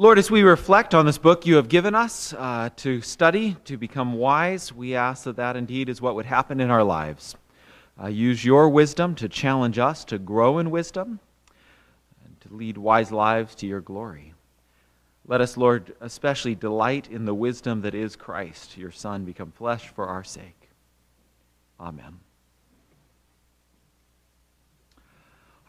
Lord, as we reflect on this book you have given us uh, to study, to become wise, we ask that that indeed is what would happen in our lives. Uh, use your wisdom to challenge us to grow in wisdom and to lead wise lives to your glory. Let us, Lord, especially delight in the wisdom that is Christ, your Son, become flesh for our sake. Amen.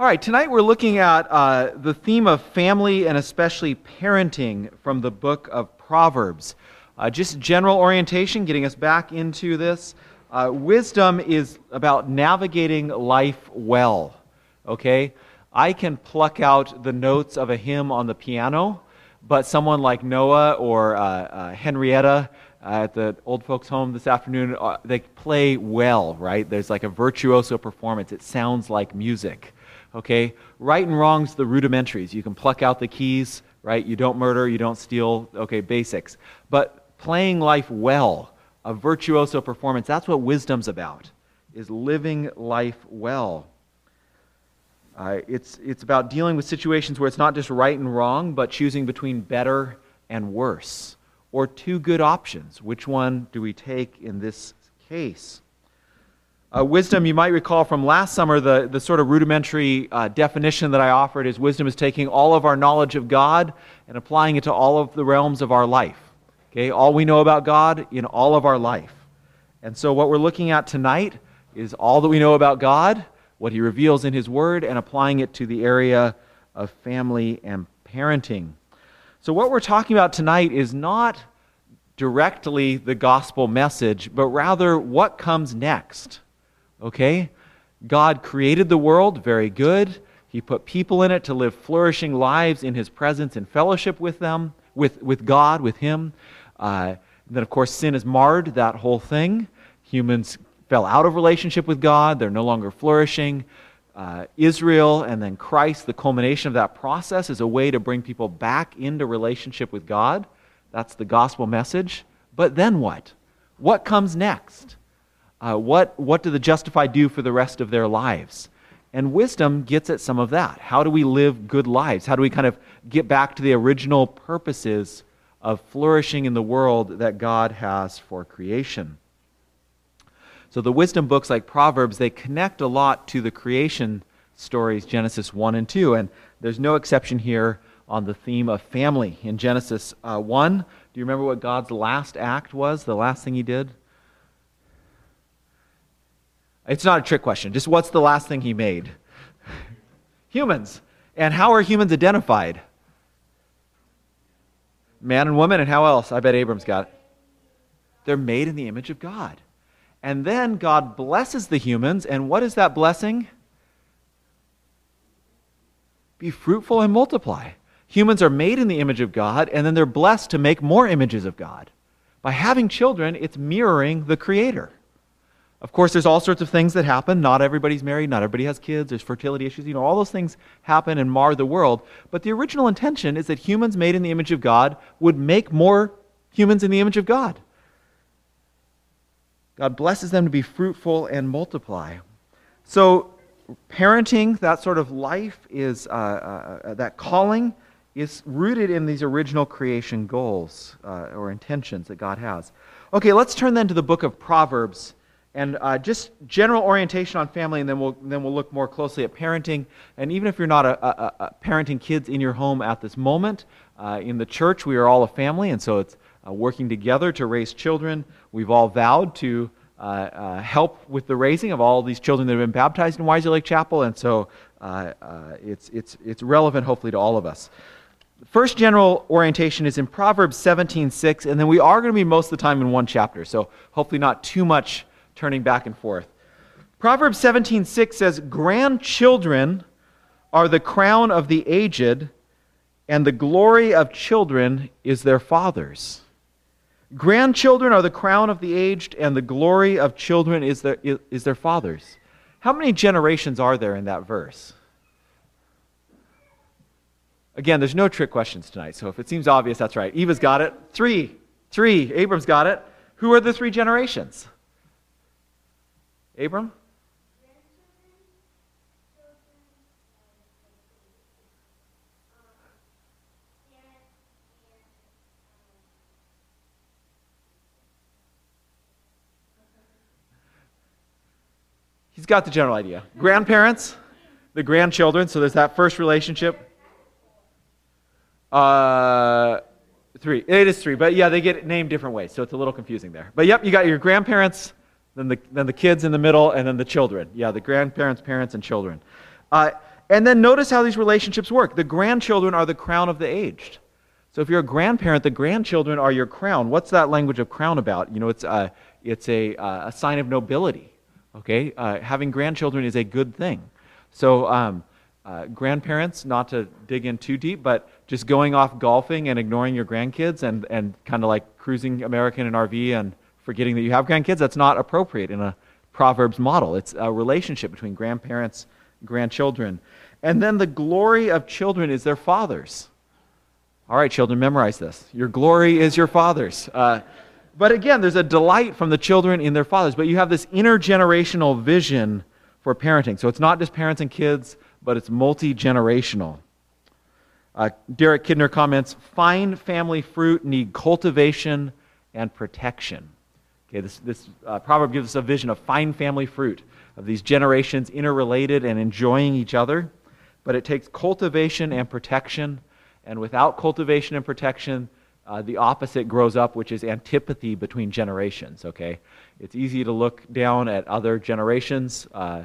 All right, tonight we're looking at uh, the theme of family and especially parenting from the book of Proverbs. Uh, just general orientation, getting us back into this. Uh, wisdom is about navigating life well. Okay? I can pluck out the notes of a hymn on the piano, but someone like Noah or uh, uh, Henrietta at the old folks' home this afternoon, uh, they play well, right? There's like a virtuoso performance. It sounds like music okay? Right and wrong's the rudimentaries. You can pluck out the keys, right? You don't murder, you don't steal, okay, basics. But playing life well, a virtuoso performance, that's what wisdom's about, is living life well. Uh, it's, it's about dealing with situations where it's not just right and wrong, but choosing between better and worse, or two good options. Which one do we take in this case? Uh, wisdom, you might recall from last summer, the, the sort of rudimentary uh, definition that I offered is wisdom is taking all of our knowledge of God and applying it to all of the realms of our life. Okay, all we know about God in all of our life. And so, what we're looking at tonight is all that we know about God, what He reveals in His Word, and applying it to the area of family and parenting. So, what we're talking about tonight is not directly the gospel message, but rather what comes next. Okay? God created the world, very good. He put people in it to live flourishing lives in His presence and fellowship with them, with, with God, with Him. Uh, then, of course, sin has marred that whole thing. Humans fell out of relationship with God, they're no longer flourishing. Uh, Israel and then Christ, the culmination of that process, is a way to bring people back into relationship with God. That's the gospel message. But then what? What comes next? Uh, what, what do the justified do for the rest of their lives? And wisdom gets at some of that. How do we live good lives? How do we kind of get back to the original purposes of flourishing in the world that God has for creation? So the wisdom books like Proverbs, they connect a lot to the creation stories, Genesis 1 and 2. And there's no exception here on the theme of family. In Genesis uh, 1, do you remember what God's last act was? The last thing he did? It's not a trick question. Just what's the last thing he made? humans. And how are humans identified? Man and woman, and how else? I bet Abram's got it. They're made in the image of God. And then God blesses the humans, and what is that blessing? Be fruitful and multiply. Humans are made in the image of God, and then they're blessed to make more images of God. By having children, it's mirroring the Creator. Of course, there's all sorts of things that happen. Not everybody's married, not everybody has kids, there's fertility issues. You know, all those things happen and mar the world. But the original intention is that humans made in the image of God would make more humans in the image of God. God blesses them to be fruitful and multiply. So, parenting, that sort of life, is uh, uh, uh that calling is rooted in these original creation goals uh, or intentions that God has. Okay, let's turn then to the book of Proverbs and uh, just general orientation on family, and then we'll, then we'll look more closely at parenting. And even if you're not a, a, a parenting kids in your home at this moment, uh, in the church, we are all a family, and so it's uh, working together to raise children. We've all vowed to uh, uh, help with the raising of all these children that have been baptized in Wiser Lake Chapel, and so uh, it's, it's, it's relevant, hopefully, to all of us first general orientation is in Proverbs 17:6, and then we are going to be most of the time in one chapter, so hopefully not too much turning back and forth. Proverbs 17:6 says, "Grandchildren are the crown of the aged, and the glory of children is their fathers." Grandchildren are the crown of the aged, and the glory of children is their, is their fathers. How many generations are there in that verse? Again, there's no trick questions tonight, so if it seems obvious, that's right. Eva's got it. Three. Three. Abram's got it. Who are the three generations? Abram? He's got the general idea. Grandparents, the grandchildren, so there's that first relationship. Uh, three. It is three, but yeah, they get named different ways, so it's a little confusing there. But yep, you got your grandparents, then the, then the kids in the middle, and then the children. Yeah, the grandparents, parents, and children. Uh, and then notice how these relationships work. The grandchildren are the crown of the aged. So if you're a grandparent, the grandchildren are your crown. What's that language of crown about? You know, it's, uh, it's a, uh, a sign of nobility. Okay? Uh, having grandchildren is a good thing. So, um, uh, grandparents, not to dig in too deep, but just going off golfing and ignoring your grandkids and, and kind of like cruising American and RV and forgetting that you have grandkids, that's not appropriate in a Proverbs model. It's a relationship between grandparents and grandchildren. And then the glory of children is their fathers. All right, children, memorize this. Your glory is your fathers. Uh, but again, there's a delight from the children in their fathers. But you have this intergenerational vision for parenting. So it's not just parents and kids, but it's multi generational. Uh, Derek Kidner comments fine family fruit need cultivation and protection. Okay, this, this uh, proverb gives us a vision of fine family fruit, of these generations interrelated and enjoying each other. But it takes cultivation and protection and without cultivation and protection, uh, the opposite grows up, which is antipathy between generations, okay? It's easy to look down at other generations, uh,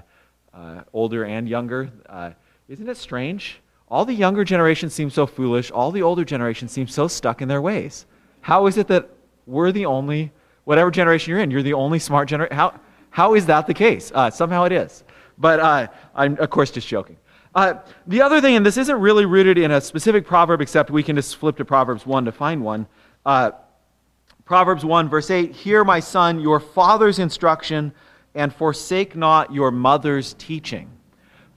uh, older and younger. Uh, isn't it strange? All the younger generations seem so foolish, all the older generations seem so stuck in their ways. How is it that we're the only, whatever generation you're in, you're the only smart generation? How, how is that the case? Uh, somehow it is. But uh, I'm, of course, just joking. Uh, the other thing, and this isn't really rooted in a specific proverb, except we can just flip to Proverbs 1 to find one. Uh, Proverbs 1, verse 8 Hear, my son, your father's instruction, and forsake not your mother's teaching.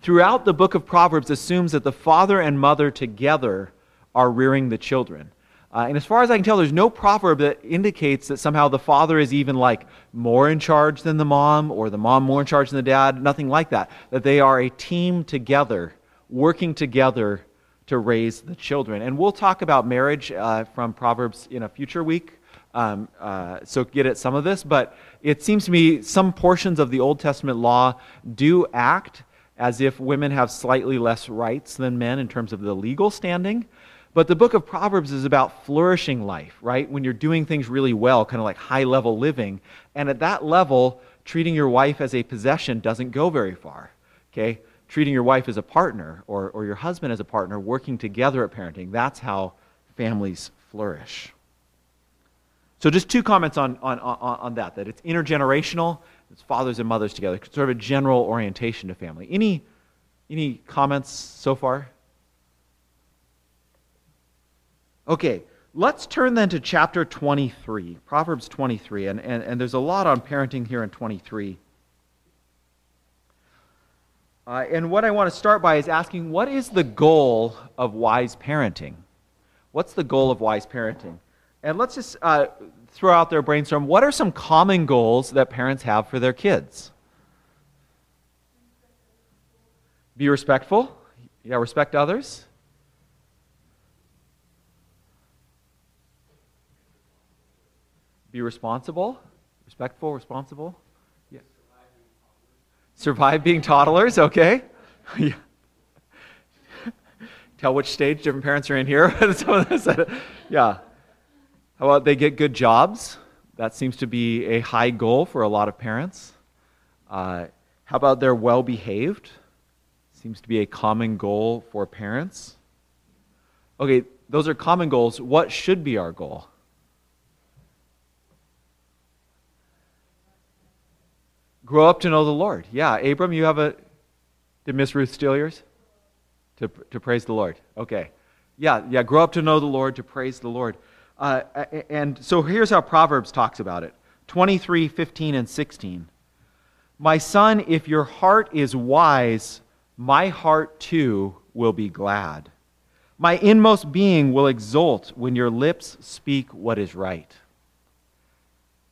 Throughout the book of Proverbs assumes that the father and mother together are rearing the children. Uh, and as far as I can tell, there's no proverb that indicates that somehow the father is even like more in charge than the mom or the mom more in charge than the dad. Nothing like that. That they are a team together, working together to raise the children. And we'll talk about marriage uh, from Proverbs in a future week. Um, uh, so get at some of this. But it seems to me some portions of the Old Testament law do act as if women have slightly less rights than men in terms of the legal standing. But the book of Proverbs is about flourishing life, right? When you're doing things really well, kind of like high level living. And at that level, treating your wife as a possession doesn't go very far, okay? Treating your wife as a partner or, or your husband as a partner, working together at parenting, that's how families flourish. So, just two comments on, on, on, on that that it's intergenerational, it's fathers and mothers together, sort of a general orientation to family. Any, any comments so far? Okay, let's turn then to chapter 23, Proverbs 23, and, and, and there's a lot on parenting here in 23. Uh, and what I want to start by is asking what is the goal of wise parenting? What's the goal of wise parenting? And let's just uh, throw out there, brainstorm what are some common goals that parents have for their kids? Be respectful. Yeah, respect others. Be responsible, respectful, responsible. Yeah. Survive being toddlers, okay. yeah. Tell which stage different parents are in here. yeah. How about they get good jobs? That seems to be a high goal for a lot of parents. Uh, how about they're well behaved? Seems to be a common goal for parents. Okay, those are common goals. What should be our goal? Grow up to know the Lord. Yeah, Abram, you have a. Did Miss Ruth steal yours? To, to praise the Lord. Okay. Yeah, yeah, grow up to know the Lord, to praise the Lord. Uh, and so here's how Proverbs talks about it 23, 15, and 16. My son, if your heart is wise, my heart too will be glad. My inmost being will exult when your lips speak what is right.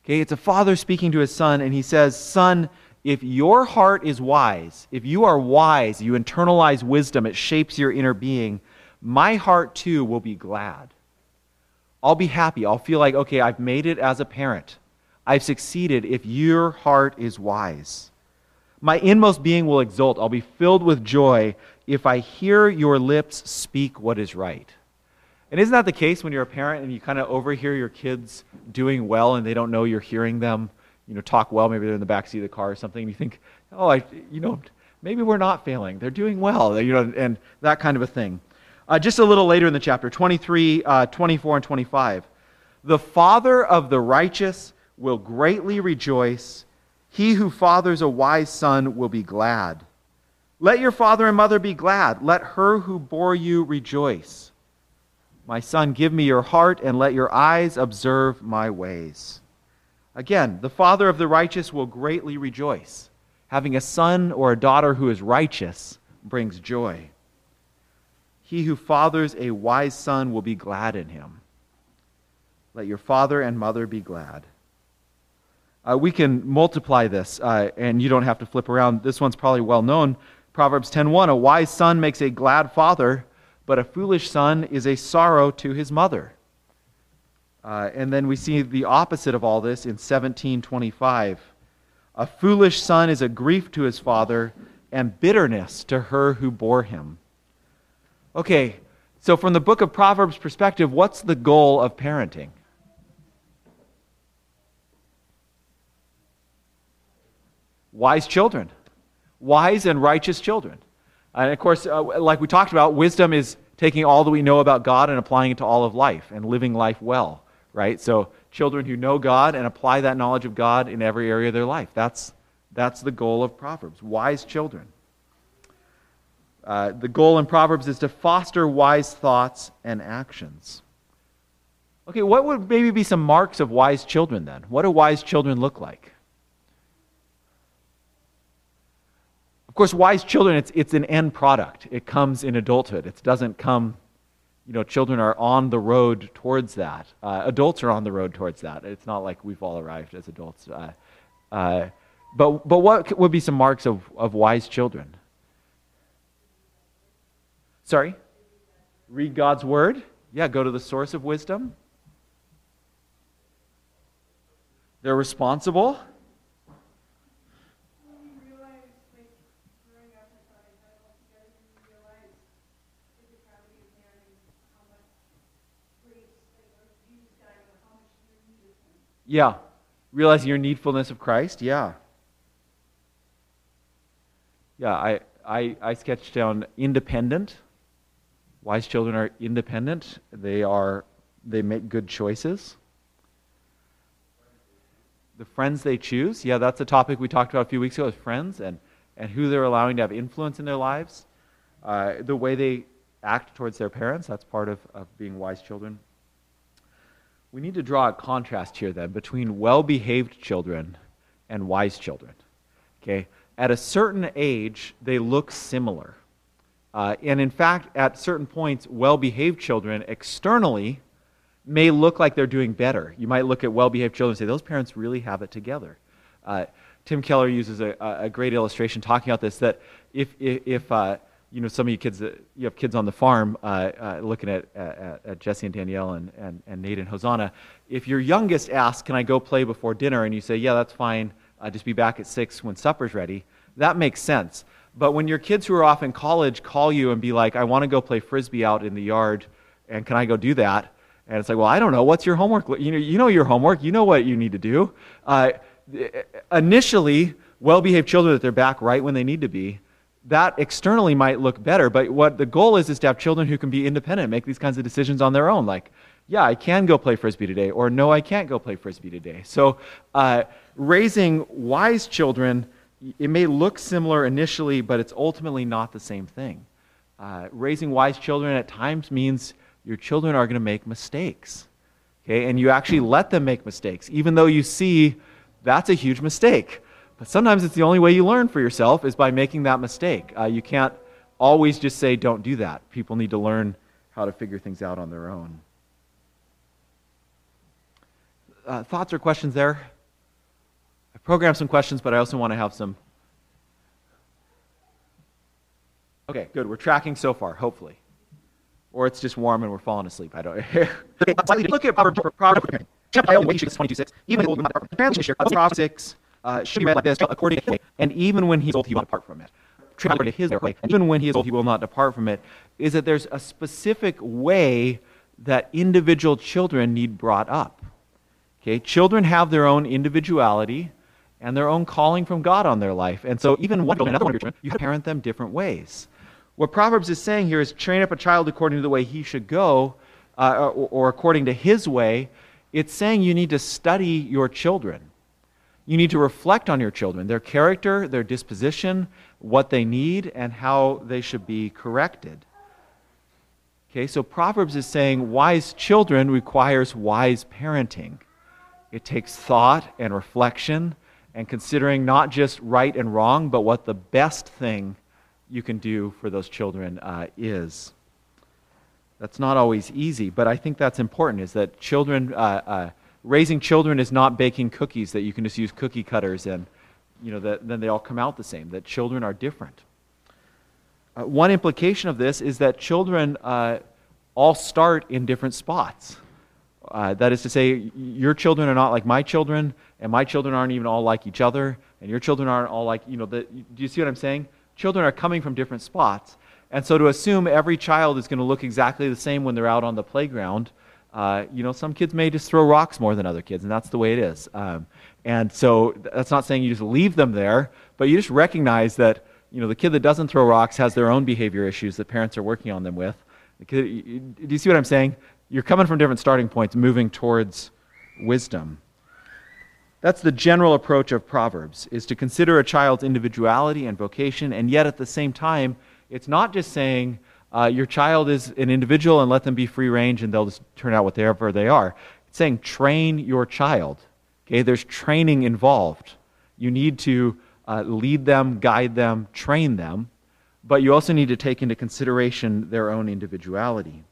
Okay, it's a father speaking to his son, and he says, Son, if your heart is wise, if you are wise, you internalize wisdom, it shapes your inner being, my heart too will be glad. I'll be happy. I'll feel like, okay, I've made it as a parent. I've succeeded if your heart is wise. My inmost being will exult. I'll be filled with joy if I hear your lips speak what is right. And isn't that the case when you're a parent and you kind of overhear your kids doing well and they don't know you're hearing them, you know, talk well, maybe they're in the back seat of the car or something, and you think, oh, I, you know, maybe we're not failing. They're doing well, you know, and that kind of a thing. Uh, just a little later in the chapter, 23, uh, 24, and 25. The father of the righteous will greatly rejoice. He who fathers a wise son will be glad. Let your father and mother be glad. Let her who bore you rejoice. My son, give me your heart and let your eyes observe my ways. Again, the father of the righteous will greatly rejoice. Having a son or a daughter who is righteous brings joy. He who fathers a wise son will be glad in him. Let your father and mother be glad. Uh, we can multiply this, uh, and you don't have to flip around. This one's probably well known. Proverbs 10:1 A wise son makes a glad father, but a foolish son is a sorrow to his mother. Uh, and then we see the opposite of all this in 17:25. A foolish son is a grief to his father, and bitterness to her who bore him. Okay, so from the book of Proverbs perspective, what's the goal of parenting? Wise children. Wise and righteous children. And of course, uh, like we talked about, wisdom is taking all that we know about God and applying it to all of life and living life well, right? So, children who know God and apply that knowledge of God in every area of their life. That's, that's the goal of Proverbs. Wise children. Uh, the goal in Proverbs is to foster wise thoughts and actions. Okay, what would maybe be some marks of wise children then? What do wise children look like? Course, wise children, it's, it's an end product. It comes in adulthood. It doesn't come, you know, children are on the road towards that. Uh, adults are on the road towards that. It's not like we've all arrived as adults. Uh, uh but, but what would be some marks of, of wise children? Sorry? Read God's word. Yeah, go to the source of wisdom. They're responsible. Yeah. Realizing your needfulness of Christ. Yeah. Yeah, I, I, I sketched down independent. Wise children are independent. They are they make good choices. The friends they choose, yeah, that's a topic we talked about a few weeks ago with friends and, and who they're allowing to have influence in their lives. Uh, the way they act towards their parents, that's part of, of being wise children. We need to draw a contrast here then between well behaved children and wise children. Okay? At a certain age, they look similar. Uh, and in fact, at certain points, well behaved children externally may look like they're doing better. You might look at well behaved children and say, those parents really have it together. Uh, Tim Keller uses a, a, great illustration talking about this that if, if, if uh, you know, some of you kids, you have kids on the farm uh, uh, looking at, at, at, Jesse and Danielle and, and, and Nate and Hosanna. If your youngest asks, Can I go play before dinner? and you say, Yeah, that's fine, uh, just be back at 6 when supper's ready, that makes sense. But when your kids who are off in college call you and be like, I want to go play frisbee out in the yard, and can I go do that? And it's like, well, I don't know. What's your homework? You know, you know your homework. You know what you need to do. Uh, initially, well-behaved children that they're back right when they need to be, that externally might look better. But what the goal is is to have children who can be independent, make these kinds of decisions on their own. Like, yeah, I can go play frisbee today, or no, I can't go play frisbee today. So, uh, raising wise children it may look similar initially, but it's ultimately not the same thing. Uh, raising wise children at times means your children are going to make mistakes. Okay? And you actually let them make mistakes, even though you see that's a huge mistake. But sometimes it's the only way you learn for yourself is by making that mistake. Uh, you can't always just say, don't do that. People need to learn how to figure things out on their own. Uh, thoughts or questions there? I programmed some questions, but I also want to have some. Okay, good. We're tracking so far, hopefully. Or it's just warm and we're falling asleep. I don't. look at Proverbs. Proverbs. 22 6. Even Proverbs 6. Uh, should be read like this, according to and even when he's old, he will not depart from it. According to his way, even when he is old, he will not depart from it. Is that there's a specific way that individual children need brought up. Okay, children have their own individuality and their own calling from God on their life, and so even one another one of your children, you parent them different ways. What Proverbs is saying here is train up a child according to the way he should go, uh, or, or according to his way. It's saying you need to study your children. You need to reflect on your children, their character, their disposition, what they need, and how they should be corrected. Okay, so Proverbs is saying wise children requires wise parenting. It takes thought and reflection and considering not just right and wrong, but what the best thing you can do for those children uh, is. That's not always easy, but I think that's important. Is that children uh, uh, raising children is not baking cookies that you can just use cookie cutters and you know that then they all come out the same. That children are different. Uh, one implication of this is that children uh, all start in different spots. Uh, that is to say, your children are not like my children, and my children aren't even all like each other, and your children aren't all like, you know, the, do you see what I'm saying? children are coming from different spots. And so to assume every child is going to look exactly the same when they're out on the playground, uh, you know, some kids may just throw rocks more than other kids, and that's the way it is. Um, and so that's not saying you just leave them there, but you just recognize that, you know, the kid that doesn't throw rocks has their own behavior issues that parents are working on them with. do you see what I'm saying? You're coming from different starting points, moving towards wisdom. That's the general approach of Proverbs, is to consider a child's individuality and vocation, and yet at the same time, it's not just saying uh, your child is an individual and let them be free range and they'll just turn out whatever they are. It's saying train your child. Okay, there's training involved. You need to uh, lead them, guide them, train them, but you also need to take into consideration their own individuality.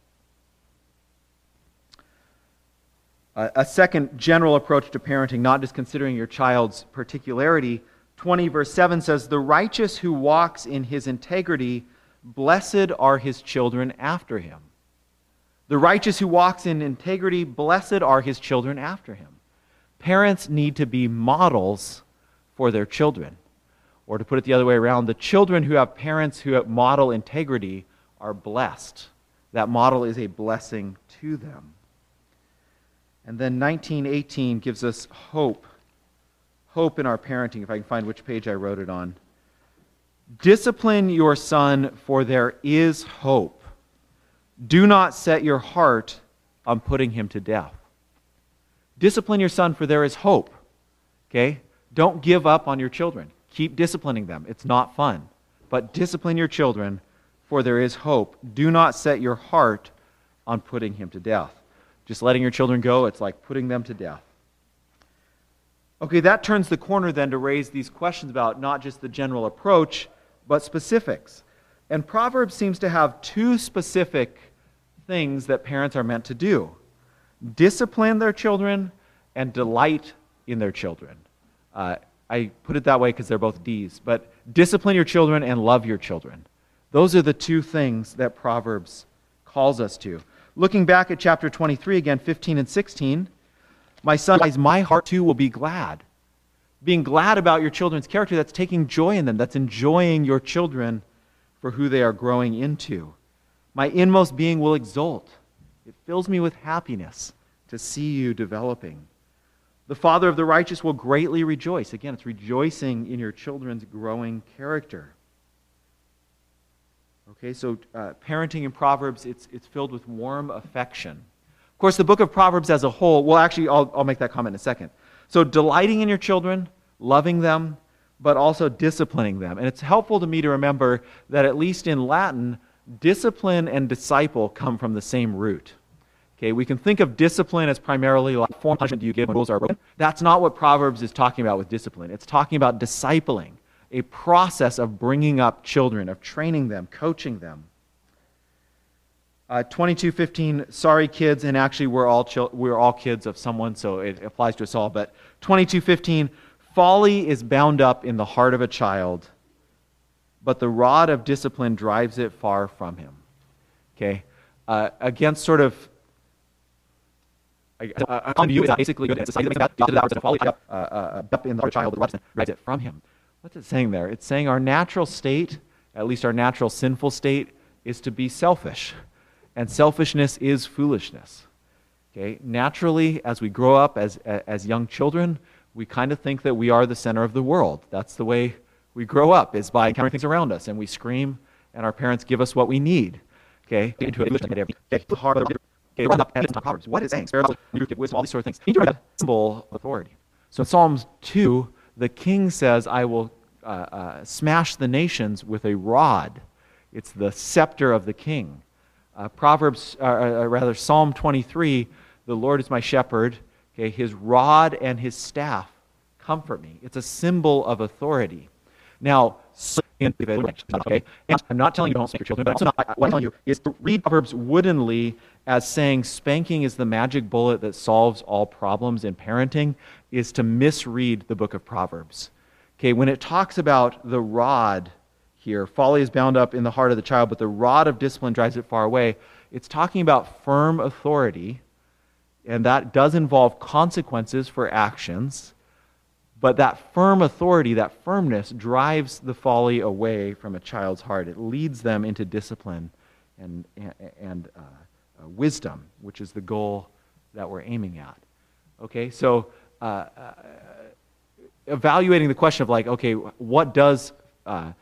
Uh, a second general approach to parenting, not just considering your child's particularity. 20, verse 7 says, The righteous who walks in his integrity, blessed are his children after him. The righteous who walks in integrity, blessed are his children after him. Parents need to be models for their children. Or to put it the other way around, the children who have parents who model integrity are blessed. That model is a blessing to them. And then 1918 gives us hope. Hope in our parenting, if I can find which page I wrote it on. Discipline your son, for there is hope. Do not set your heart on putting him to death. Discipline your son, for there is hope. Okay? Don't give up on your children. Keep disciplining them. It's not fun. But discipline your children, for there is hope. Do not set your heart on putting him to death. Just letting your children go, it's like putting them to death. Okay, that turns the corner then to raise these questions about not just the general approach, but specifics. And Proverbs seems to have two specific things that parents are meant to do discipline their children and delight in their children. Uh, I put it that way because they're both D's, but discipline your children and love your children. Those are the two things that Proverbs calls us to. Looking back at chapter 23 again, 15 and 16, my son, my heart too will be glad. Being glad about your children's character, that's taking joy in them, that's enjoying your children for who they are growing into. My inmost being will exult. It fills me with happiness to see you developing. The father of the righteous will greatly rejoice. Again, it's rejoicing in your children's growing character. Okay, so uh, parenting in Proverbs, it's, it's filled with warm affection. Of course, the book of Proverbs as a whole, well, actually, I'll, I'll make that comment in a second. So, delighting in your children, loving them, but also disciplining them. And it's helpful to me to remember that, at least in Latin, discipline and disciple come from the same root. Okay, we can think of discipline as primarily like form punishment you give when rules are broken. That's not what Proverbs is talking about with discipline. It's talking about discipling a process of bringing up children, of training them, coaching them. Uh, 2215, sorry kids, and actually we're all, we're all kids of someone, so it applies to us all. But 2215, folly is bound up in the heart of a child, but the rod of discipline drives it far from him. Okay? Uh, against sort of uh, on you is basically good. It's society that follow up, up in the child with the rights it from him. What's it saying there? It's saying our natural state, at least our natural sinful state, is to be selfish, and selfishness is foolishness. Okay, naturally, as we grow up as as young children, we kind of think that we are the center of the world. That's the way we grow up is by encountering things around us, and we scream, and our parents give us what we need. Okay. What is saying? All these sort of things. Symbol authority. So in Psalms 2, the king says, I will uh, uh, smash the nations with a rod. It's the scepter of the king. Uh, Proverbs, uh, uh, rather, Psalm 23, the Lord is my shepherd. Okay, his rod and his staff comfort me. It's a symbol of authority. Now, okay, and I'm not telling you don't spank your children, but also not, what I'm telling you is to read Proverbs woodenly as saying spanking is the magic bullet that solves all problems in parenting is to misread the book of Proverbs. Okay, when it talks about the rod here, folly is bound up in the heart of the child, but the rod of discipline drives it far away. It's talking about firm authority, and that does involve consequences for actions. But that firm authority, that firmness, drives the folly away from a child's heart. It leads them into discipline and, and, uh, uh, wisdom, which is the goal that we're aiming at. Okay, so uh, uh, evaluating the question of like, okay, what does uh,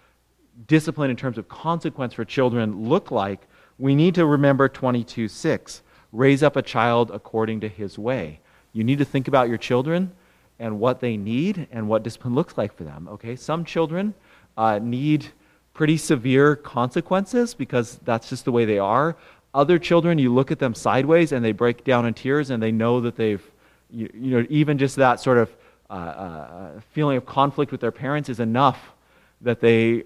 discipline in terms of consequence for children look like? We need to remember 22 6. Raise up a child according to his way. You need to think about your children and what they need and what discipline looks like for them. Okay, some children uh, need pretty severe consequences because that's just the way they are. Other children, you look at them sideways and they break down in tears and they know that they've, you, you know, even just that sort of uh, uh, feeling of conflict with their parents is enough that they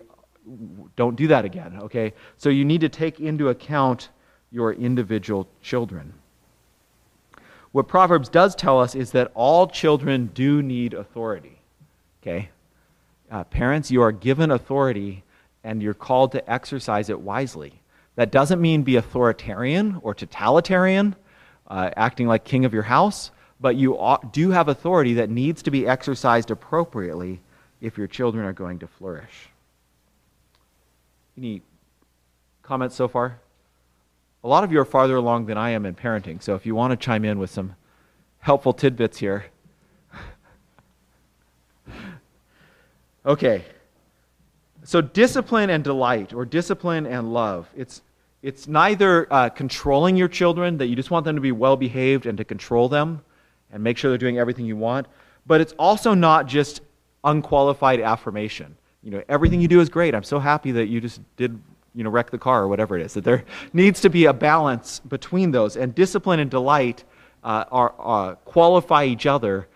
don't do that again, okay? So you need to take into account your individual children. What Proverbs does tell us is that all children do need authority, okay? Uh, parents, you are given authority and you're called to exercise it wisely. That doesn't mean be authoritarian or totalitarian, uh, acting like king of your house, but you ought, do have authority that needs to be exercised appropriately if your children are going to flourish. Any comments so far? A lot of you are farther along than I am in parenting, so if you want to chime in with some helpful tidbits here. okay. So, discipline and delight, or discipline and love, it's it's neither uh, controlling your children, that you just want them to be well behaved and to control them and make sure they're doing everything you want, but it's also not just unqualified affirmation. You know, everything you do is great. I'm so happy that you just did, you know, wreck the car or whatever it is. That there needs to be a balance between those. And discipline and delight uh, are, uh, qualify each other,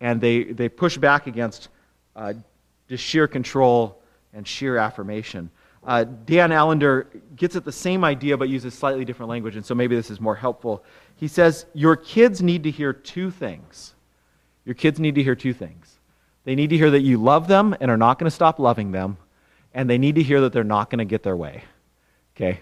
and they, they push back against uh, just sheer control and sheer affirmation. Uh, Dan Allender gets at the same idea but uses slightly different language, and so maybe this is more helpful. He says, Your kids need to hear two things. Your kids need to hear two things. They need to hear that you love them and are not going to stop loving them, and they need to hear that they're not going to get their way. Okay?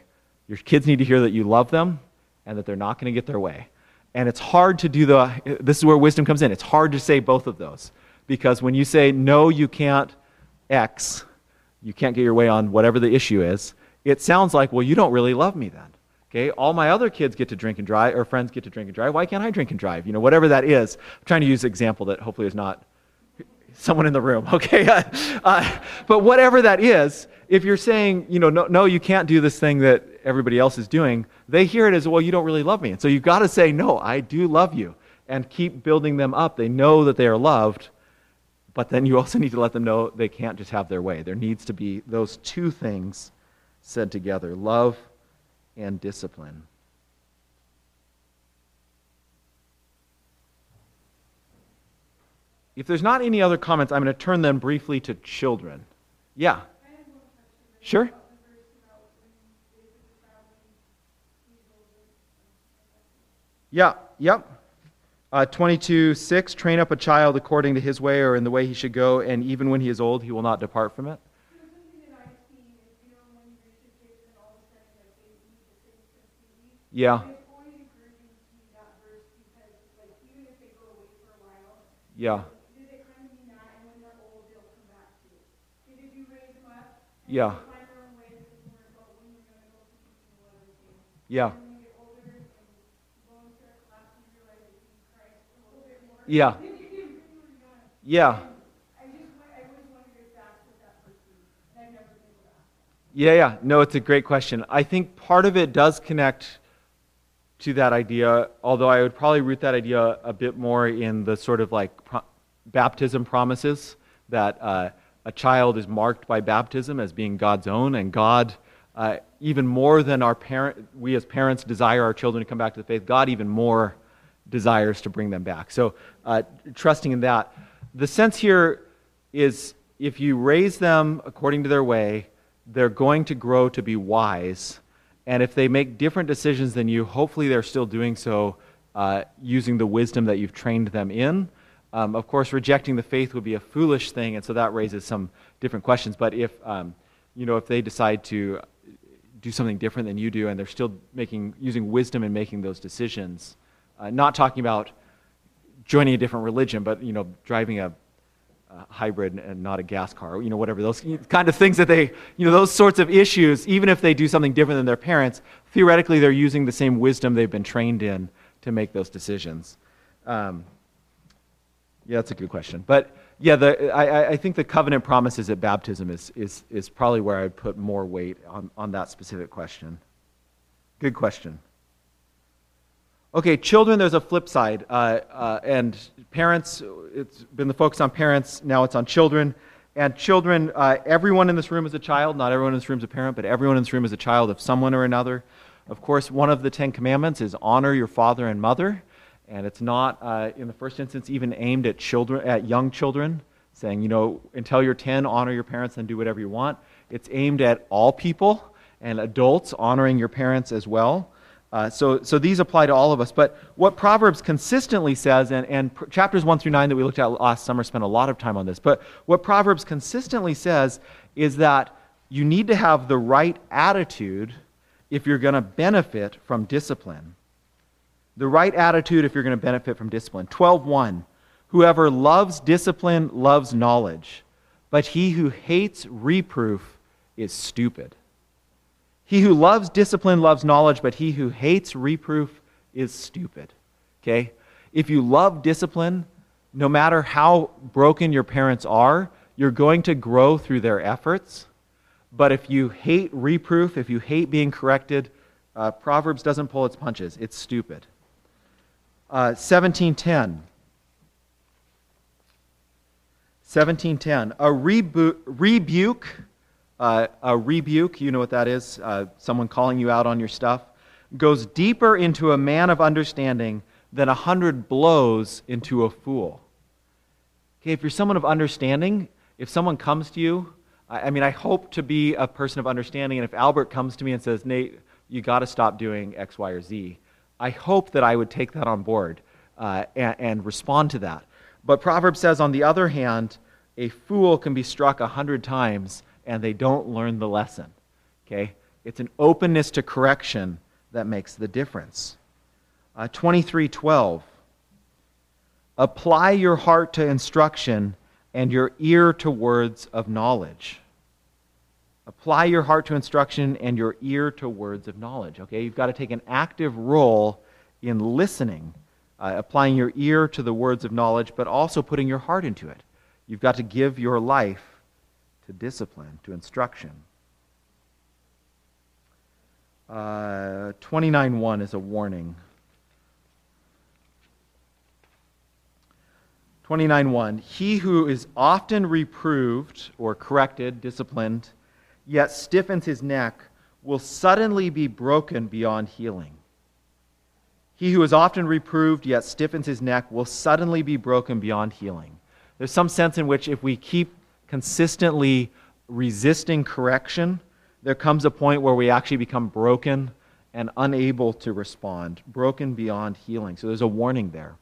Your kids need to hear that you love them and that they're not going to get their way. And it's hard to do the, this is where wisdom comes in. It's hard to say both of those. Because when you say, no, you can't X, you can't get your way on whatever the issue is, it sounds like, well, you don't really love me then. Okay, all my other kids get to drink and drive, or friends get to drink and drive. Why can't I drink and drive? You know, whatever that is. I'm trying to use an example that hopefully is not someone in the room. Okay, uh, but whatever that is, if you're saying, you know, no, no, you can't do this thing that everybody else is doing, they hear it as, well, you don't really love me. And so you've got to say, no, I do love you, and keep building them up. They know that they are loved, but then you also need to let them know they can't just have their way. There needs to be those two things said together love and discipline. If there's not any other comments, I'm going to turn them briefly to children. Yeah. Sure. Yeah, yep. Uh, 22, 6, train up a child according to his way or in the way he should go, and even when he is old, he will not depart from it. Yeah. Yeah. Yeah. Yeah. Never been. Yeah, yeah. No, it's a great question. I think part of it does connect to that idea, although I would probably root that idea a bit more in the sort of like pro- baptism promises that uh, a child is marked by baptism as being God's own, and God, uh, even more than our parent, we as parents desire our children to come back to the faith, God even more desires to bring them back. So, uh, trusting in that. The sense here is if you raise them according to their way, they're going to grow to be wise. And if they make different decisions than you, hopefully they're still doing so uh, using the wisdom that you've trained them in. Um, of course, rejecting the faith would be a foolish thing, and so that raises some different questions. But if, um, you know, if they decide to do something different than you do, and they're still making, using wisdom in making those decisions, uh, not talking about joining a different religion, but, you know, driving a, a hybrid and not a gas car, you know, whatever, those kind of things that they, you know, those sorts of issues, even if they do something different than their parents, theoretically they're using the same wisdom they've been trained in to make those decisions. Um, yeah, that's a good question. But yeah, the, I, I- think the covenant promises at baptism is, is, is probably where I'd put more weight on, on that specific question. Good question. Okay, children, there's a flip side. Uh, uh, and parents, it's been the focus on parents, now it's on children. And children, uh, everyone in this room is a child. Not everyone in this room is a parent, but everyone in this room is a child of someone or another. Of course, one of the Ten Commandments is honor your father and mother. And it's not, uh, in the first instance, even aimed at children, at young children, saying, you know, until you're 10, honor your parents and do whatever you want. It's aimed at all people and adults honoring your parents as well. Uh, so, so these apply to all of us. But what Proverbs consistently says, and, and pr- chapters 1 through 9 that we looked at last summer spent a lot of time on this, but what Proverbs consistently says is that you need to have the right attitude if you're going to benefit from discipline. The right attitude if you're going to benefit from discipline. 12.1 Whoever loves discipline loves knowledge, but he who hates reproof is stupid. He who loves discipline loves knowledge, but he who hates reproof is stupid. Okay? If you love discipline, no matter how broken your parents are, you're going to grow through their efforts. But if you hate reproof, if you hate being corrected, uh, Proverbs doesn't pull its punches. It's stupid. Uh, 1710. 1710. A rebu- rebuke, uh, a rebuke, you know what that is? Uh, someone calling you out on your stuff, goes deeper into a man of understanding than a hundred blows into a fool. Okay, if you're someone of understanding, if someone comes to you, I, I mean, I hope to be a person of understanding, and if Albert comes to me and says, Nate, you got to stop doing X, Y, or Z, I hope that I would take that on board uh, and, and respond to that. But Proverbs says, on the other hand, a fool can be struck a hundred times and they don't learn the lesson. Okay? It's an openness to correction that makes the difference. Uh, 2312. Apply your heart to instruction and your ear to words of knowledge. Apply your heart to instruction and your ear to words of knowledge. Okay? You've got to take an active role in listening uh, applying your ear to the words of knowledge, but also putting your heart into it. You've got to give your life to discipline, to instruction. Uh, 29.1 is a warning. 29.1 He who is often reproved or corrected, disciplined, yet stiffens his neck, will suddenly be broken beyond healing. He who is often reproved yet stiffens his neck will suddenly be broken beyond healing. There's some sense in which if we keep consistently resisting correction, there comes a point where we actually become broken and unable to respond, broken beyond healing. So there's a warning there.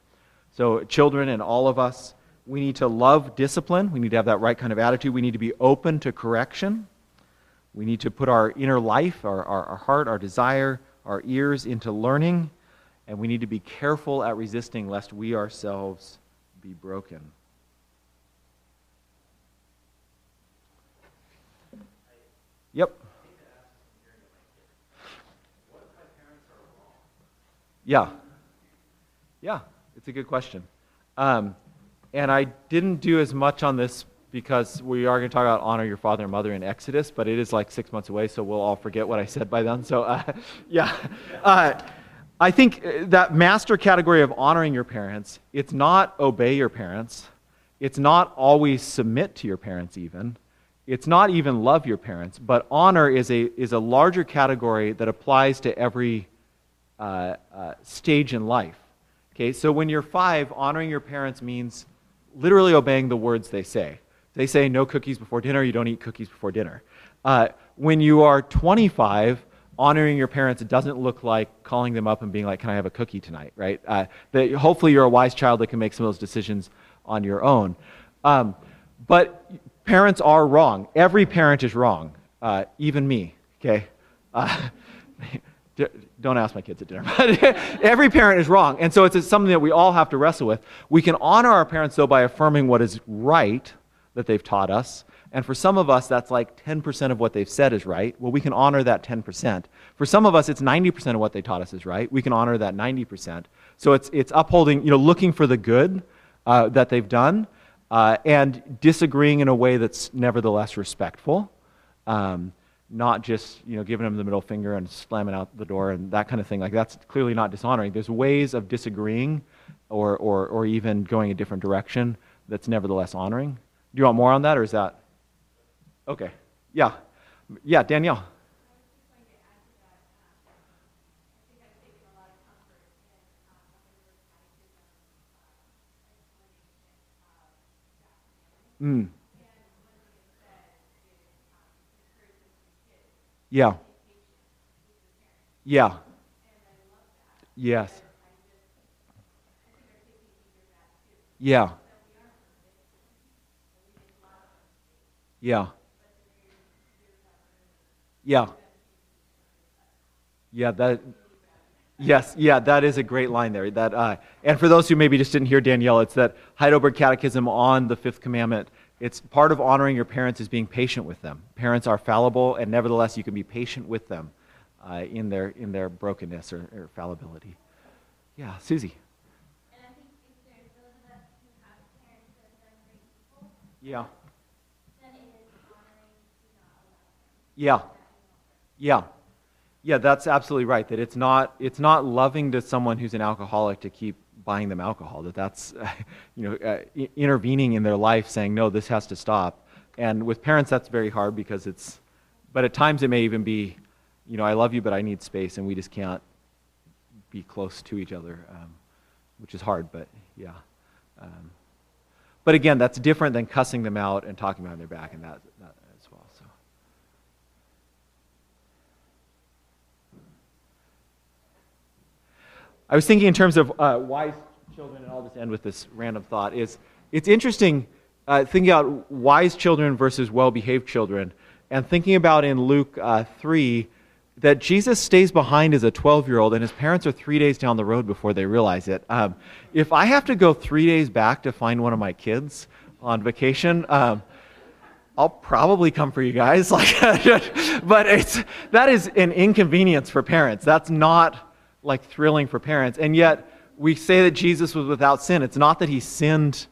So, children and all of us, we need to love discipline. We need to have that right kind of attitude. We need to be open to correction. We need to put our inner life, our, our, our heart, our desire, our ears into learning and we need to be careful at resisting lest we ourselves be broken. Yep. Yeah. Yeah, it's a good question. Um, and I didn't do as much on this because we are going to talk about honor your father and mother in Exodus, but it is like six months away, so we'll all forget what I said by then. So, uh, yeah. Uh, I think uh, that master category of honoring your parents, it's not obey your parents. It's not always submit to your parents, even. It's not even love your parents. But honor is a, is a larger category that applies to every uh, uh, stage in life. Okay, so when you're five, honoring your parents means literally obeying the words they say. They say no cookies before dinner, you don't eat cookies before dinner. Uh, when you are 25, honoring your parents doesn't look like calling them up and being like, Can I have a cookie tonight? Right? Uh, that hopefully you're a wise child that can make some of those decisions on your own. Um, but parents are wrong. Every parent is wrong, uh, even me. Okay? Uh, don't ask my kids at dinner. But every parent is wrong. And so it's something that we all have to wrestle with. We can honor our parents, though, by affirming what is right that they've taught us. And for some of us, that's like 10% of what they've said is right. Well, we can honor that 10%. For some of us, it's 90% of what they taught us is right. We can honor that 90%. So it's, it's upholding, you know, looking for the good uh, that they've done uh, and disagreeing in a way that's nevertheless respectful. Um, not just you know giving them the middle finger and slamming out the door and that kind of thing like that's clearly not dishonoring there's ways of disagreeing or, or, or even going a different direction that's nevertheless honoring do you want more on that or is that okay yeah yeah danielle Mm. Yeah. Yeah. Yes. Yeah. Yeah. Yeah. Yeah, that Yes, yeah, that is a great line there. That, uh, and for those who maybe just didn't hear Danielle, it's that Heidelberg Catechism on the fifth commandment it's part of honoring your parents is being patient with them. Parents are fallible, and nevertheless, you can be patient with them uh, in, their, in their brokenness or, or fallibility. Yeah, Susie. Yeah. Yeah. Yeah. Yeah, that's absolutely right. That it's not, it's not loving to someone who's an alcoholic to keep buying them alcohol, that that's you know, uh, intervening in their life saying, no, this has to stop. And with parents, that's very hard because it's, but at times it may even be, you know, I love you, but I need space, and we just can't be close to each other, um, which is hard, but yeah. Um, but again, that's different than cussing them out and talking behind their back and that, that as well. So. I was thinking in terms of uh, wise children, and I'll just end with this random thought. Is it's interesting uh, thinking about wise children versus well-behaved children, and thinking about in Luke uh, three that Jesus stays behind as a 12-year-old, and his parents are three days down the road before they realize it. Um, if I have to go three days back to find one of my kids on vacation. Um, I'll probably come for you guys. Like, but it's that is an inconvenience for parents. That's not like thrilling for parents. And yet, we say that Jesus was without sin. It's not that he sinned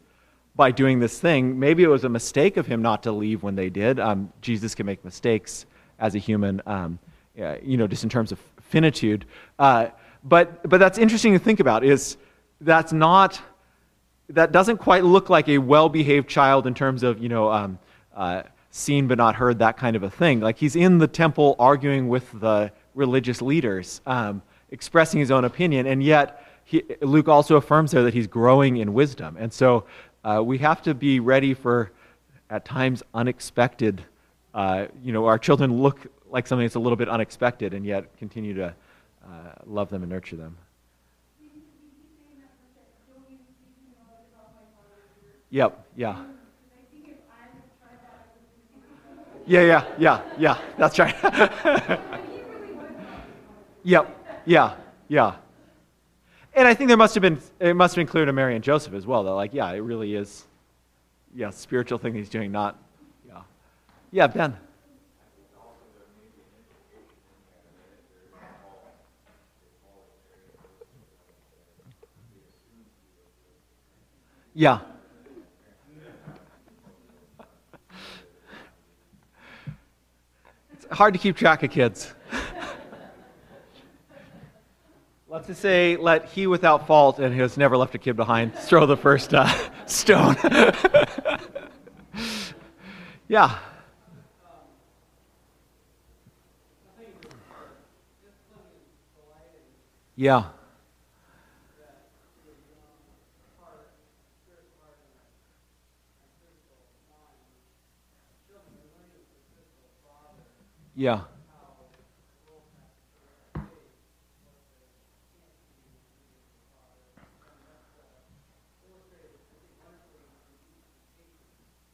by doing this thing. Maybe it was a mistake of him not to leave when they did. Um, Jesus can make mistakes as a human, um, you know, just in terms of finitude. Uh, but, but that's interesting to think about is that's not, that doesn't quite look like a well-behaved child in terms of, you know, um, uh, seen but not heard, that kind of a thing. Like he's in the temple arguing with the religious leaders. Um, expressing his own opinion, and yet he, Luke also affirms there that he's growing in wisdom. And so uh, we have to be ready for, at times, unexpected. Uh, you know, our children look like something that's a little bit unexpected, and yet continue to uh, love them and nurture them. Yep, yeah. Yeah, yeah, yeah, yeah, that's right. yep. Yeah, yeah. And I think there must have been, it must have been clear to Mary and Joseph as well that, like, yeah, it really is, yeah, spiritual thing he's doing, not, yeah. Yeah, Ben. Yeah. It's hard to keep track of kids. Let's just say, let he without fault and who has never left a kid behind throw the first uh, stone. yeah. Yeah. Yeah.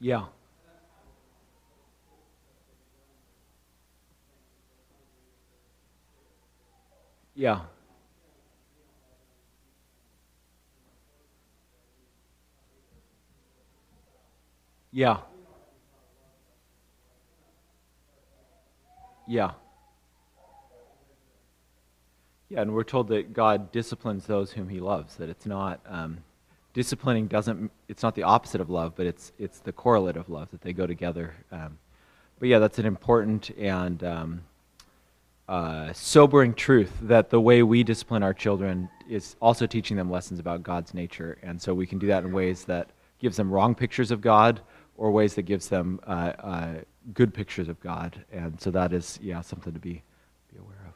Yeah. Yeah. Yeah. Yeah. Yeah, and we're told that God disciplines those whom He loves. That it's not um, disciplining doesn't. It's not the opposite of love, but it's it's the correlate of love that they go together. Um, but yeah, that's an important and um, uh, sobering truth that the way we discipline our children is also teaching them lessons about God's nature, and so we can do that in ways that gives them wrong pictures of God or ways that gives them uh, uh, good pictures of God. And so that is, yeah, something to be, be aware of.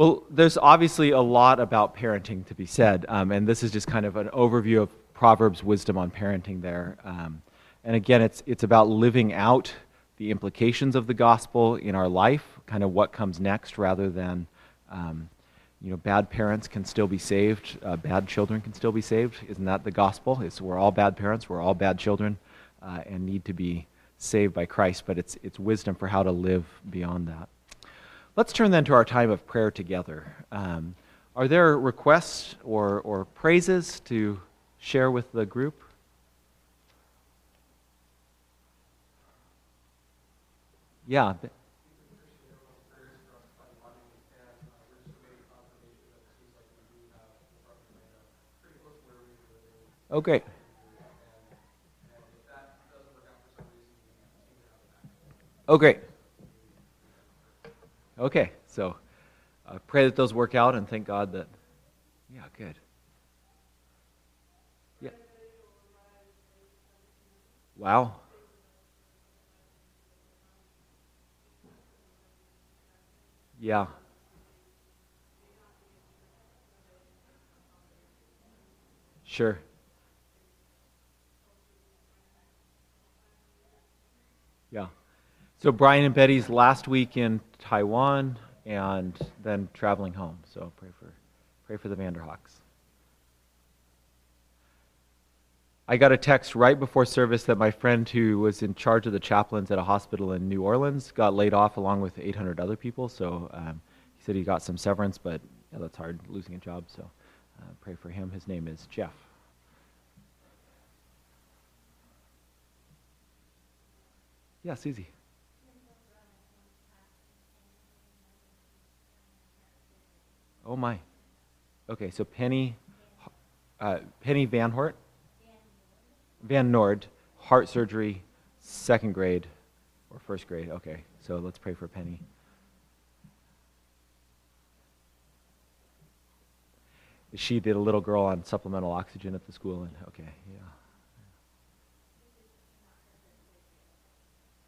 Well, there's obviously a lot about parenting to be said, um, and this is just kind of an overview of Proverbs' wisdom on parenting there. Um, and again, it's, it's about living out the implications of the gospel in our life, kind of what comes next, rather than um, you know, bad parents can still be saved, uh, bad children can still be saved. Isn't that the gospel? It's, we're all bad parents, we're all bad children, uh, and need to be saved by Christ, but it's, it's wisdom for how to live beyond that. Let's turn then to our time of prayer together. Um, are there requests or, or praises to share with the group? Yeah. Okay. Oh, great. Okay, so uh, pray that those work out and thank God that, yeah, good. Yeah. Wow. Yeah. Sure. Yeah. So Brian and Betty's last week in Taiwan and then traveling home. So pray for pray for the Vanderhawks. I got a text right before service that my friend who was in charge of the chaplains at a hospital in New Orleans got laid off along with 800 other people. So um, he said he got some severance, but yeah, that's hard losing a job. So uh, pray for him. His name is Jeff. Yeah, Susie. my. Okay, so Penny, uh, Penny Van Hort, Van Nord, heart surgery, second grade or first grade. Okay, so let's pray for Penny. She did a little girl on supplemental oxygen at the school, and okay, yeah.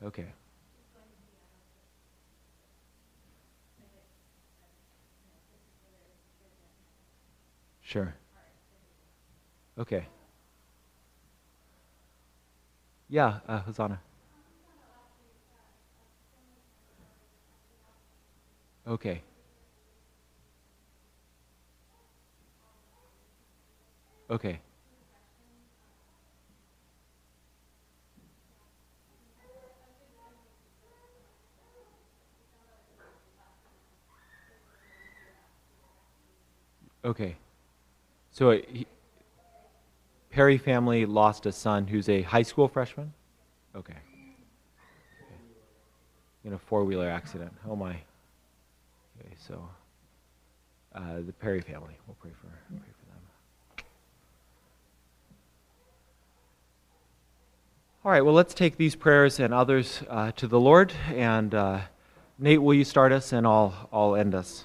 Okay. Sure. Okay. Yeah, uh, Hosanna. Okay. Okay. Okay. So he, Perry family lost a son who's a high school freshman? Okay. okay. In a four wheeler accident. Oh my. Okay, so uh, the Perry family. We'll pray for, pray for them. All right, well, let's take these prayers and others uh, to the Lord. And uh, Nate, will you start us and I'll, I'll end us?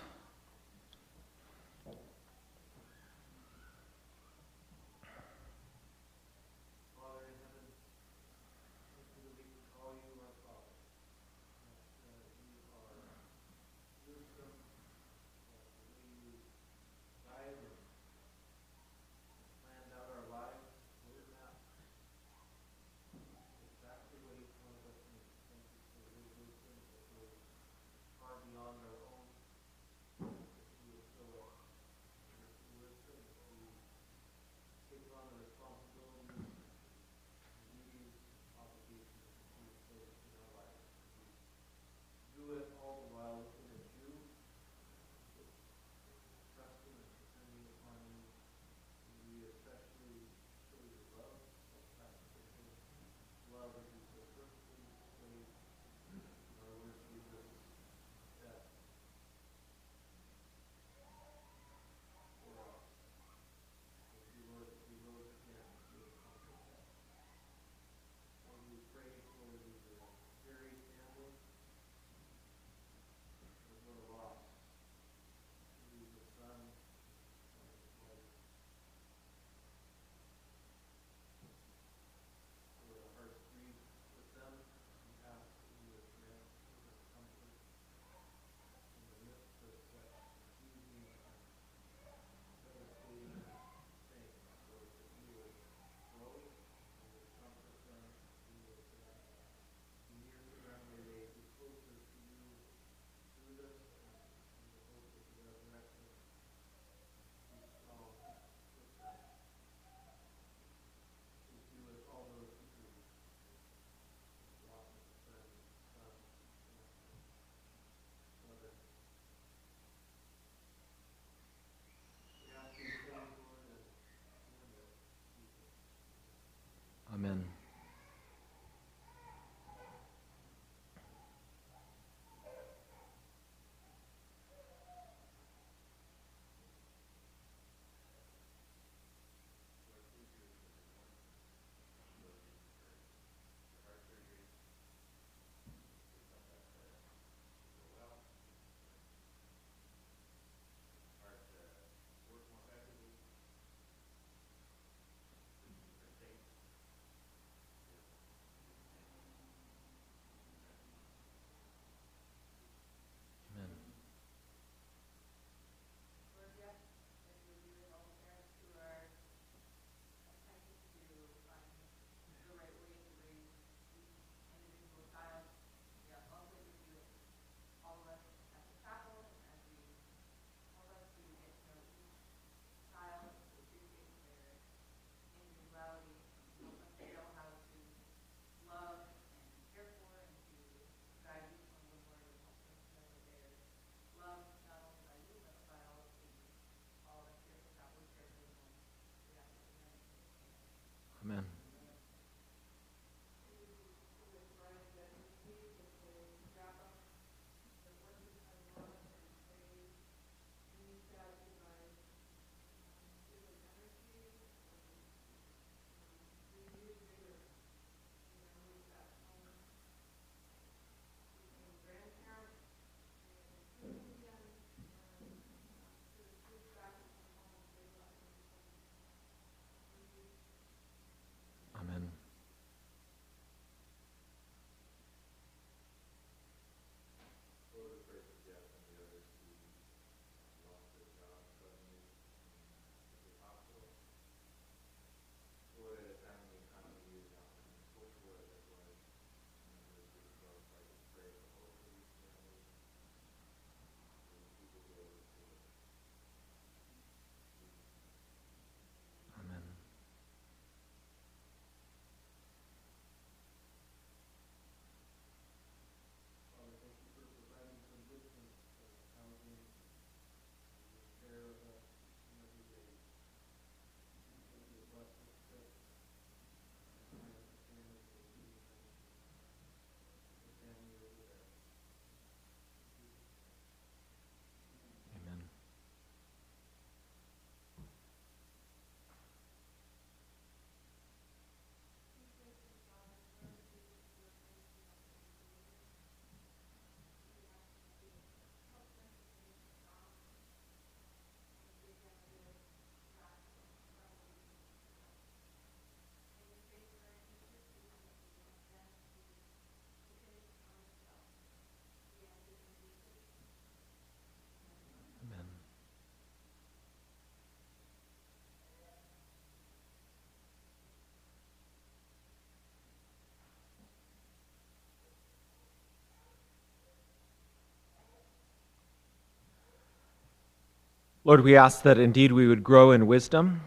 Lord, we ask that indeed we would grow in wisdom,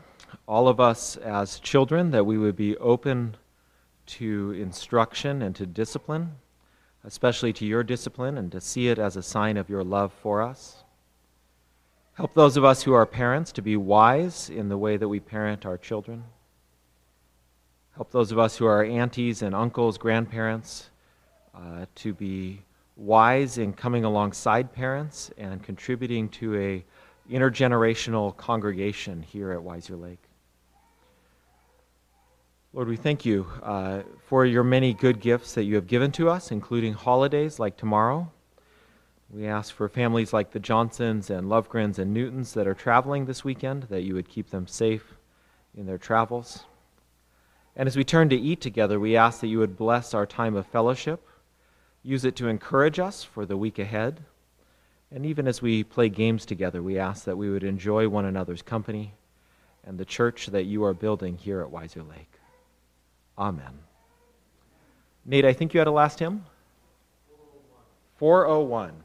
all of us as children, that we would be open to instruction and to discipline, especially to your discipline, and to see it as a sign of your love for us. Help those of us who are parents to be wise in the way that we parent our children. Help those of us who are aunties and uncles, grandparents, uh, to be wise in coming alongside parents and contributing to a intergenerational congregation here at Wiser Lake. Lord, we thank you uh, for your many good gifts that you have given to us, including holidays like tomorrow. We ask for families like the Johnsons and Lovegrens and Newtons that are traveling this weekend that you would keep them safe in their travels. And as we turn to eat together, we ask that you would bless our time of fellowship, use it to encourage us for the week ahead. And even as we play games together, we ask that we would enjoy one another's company and the church that you are building here at Wiser Lake. Amen. Nate, I think you had a last hymn? 401. 401.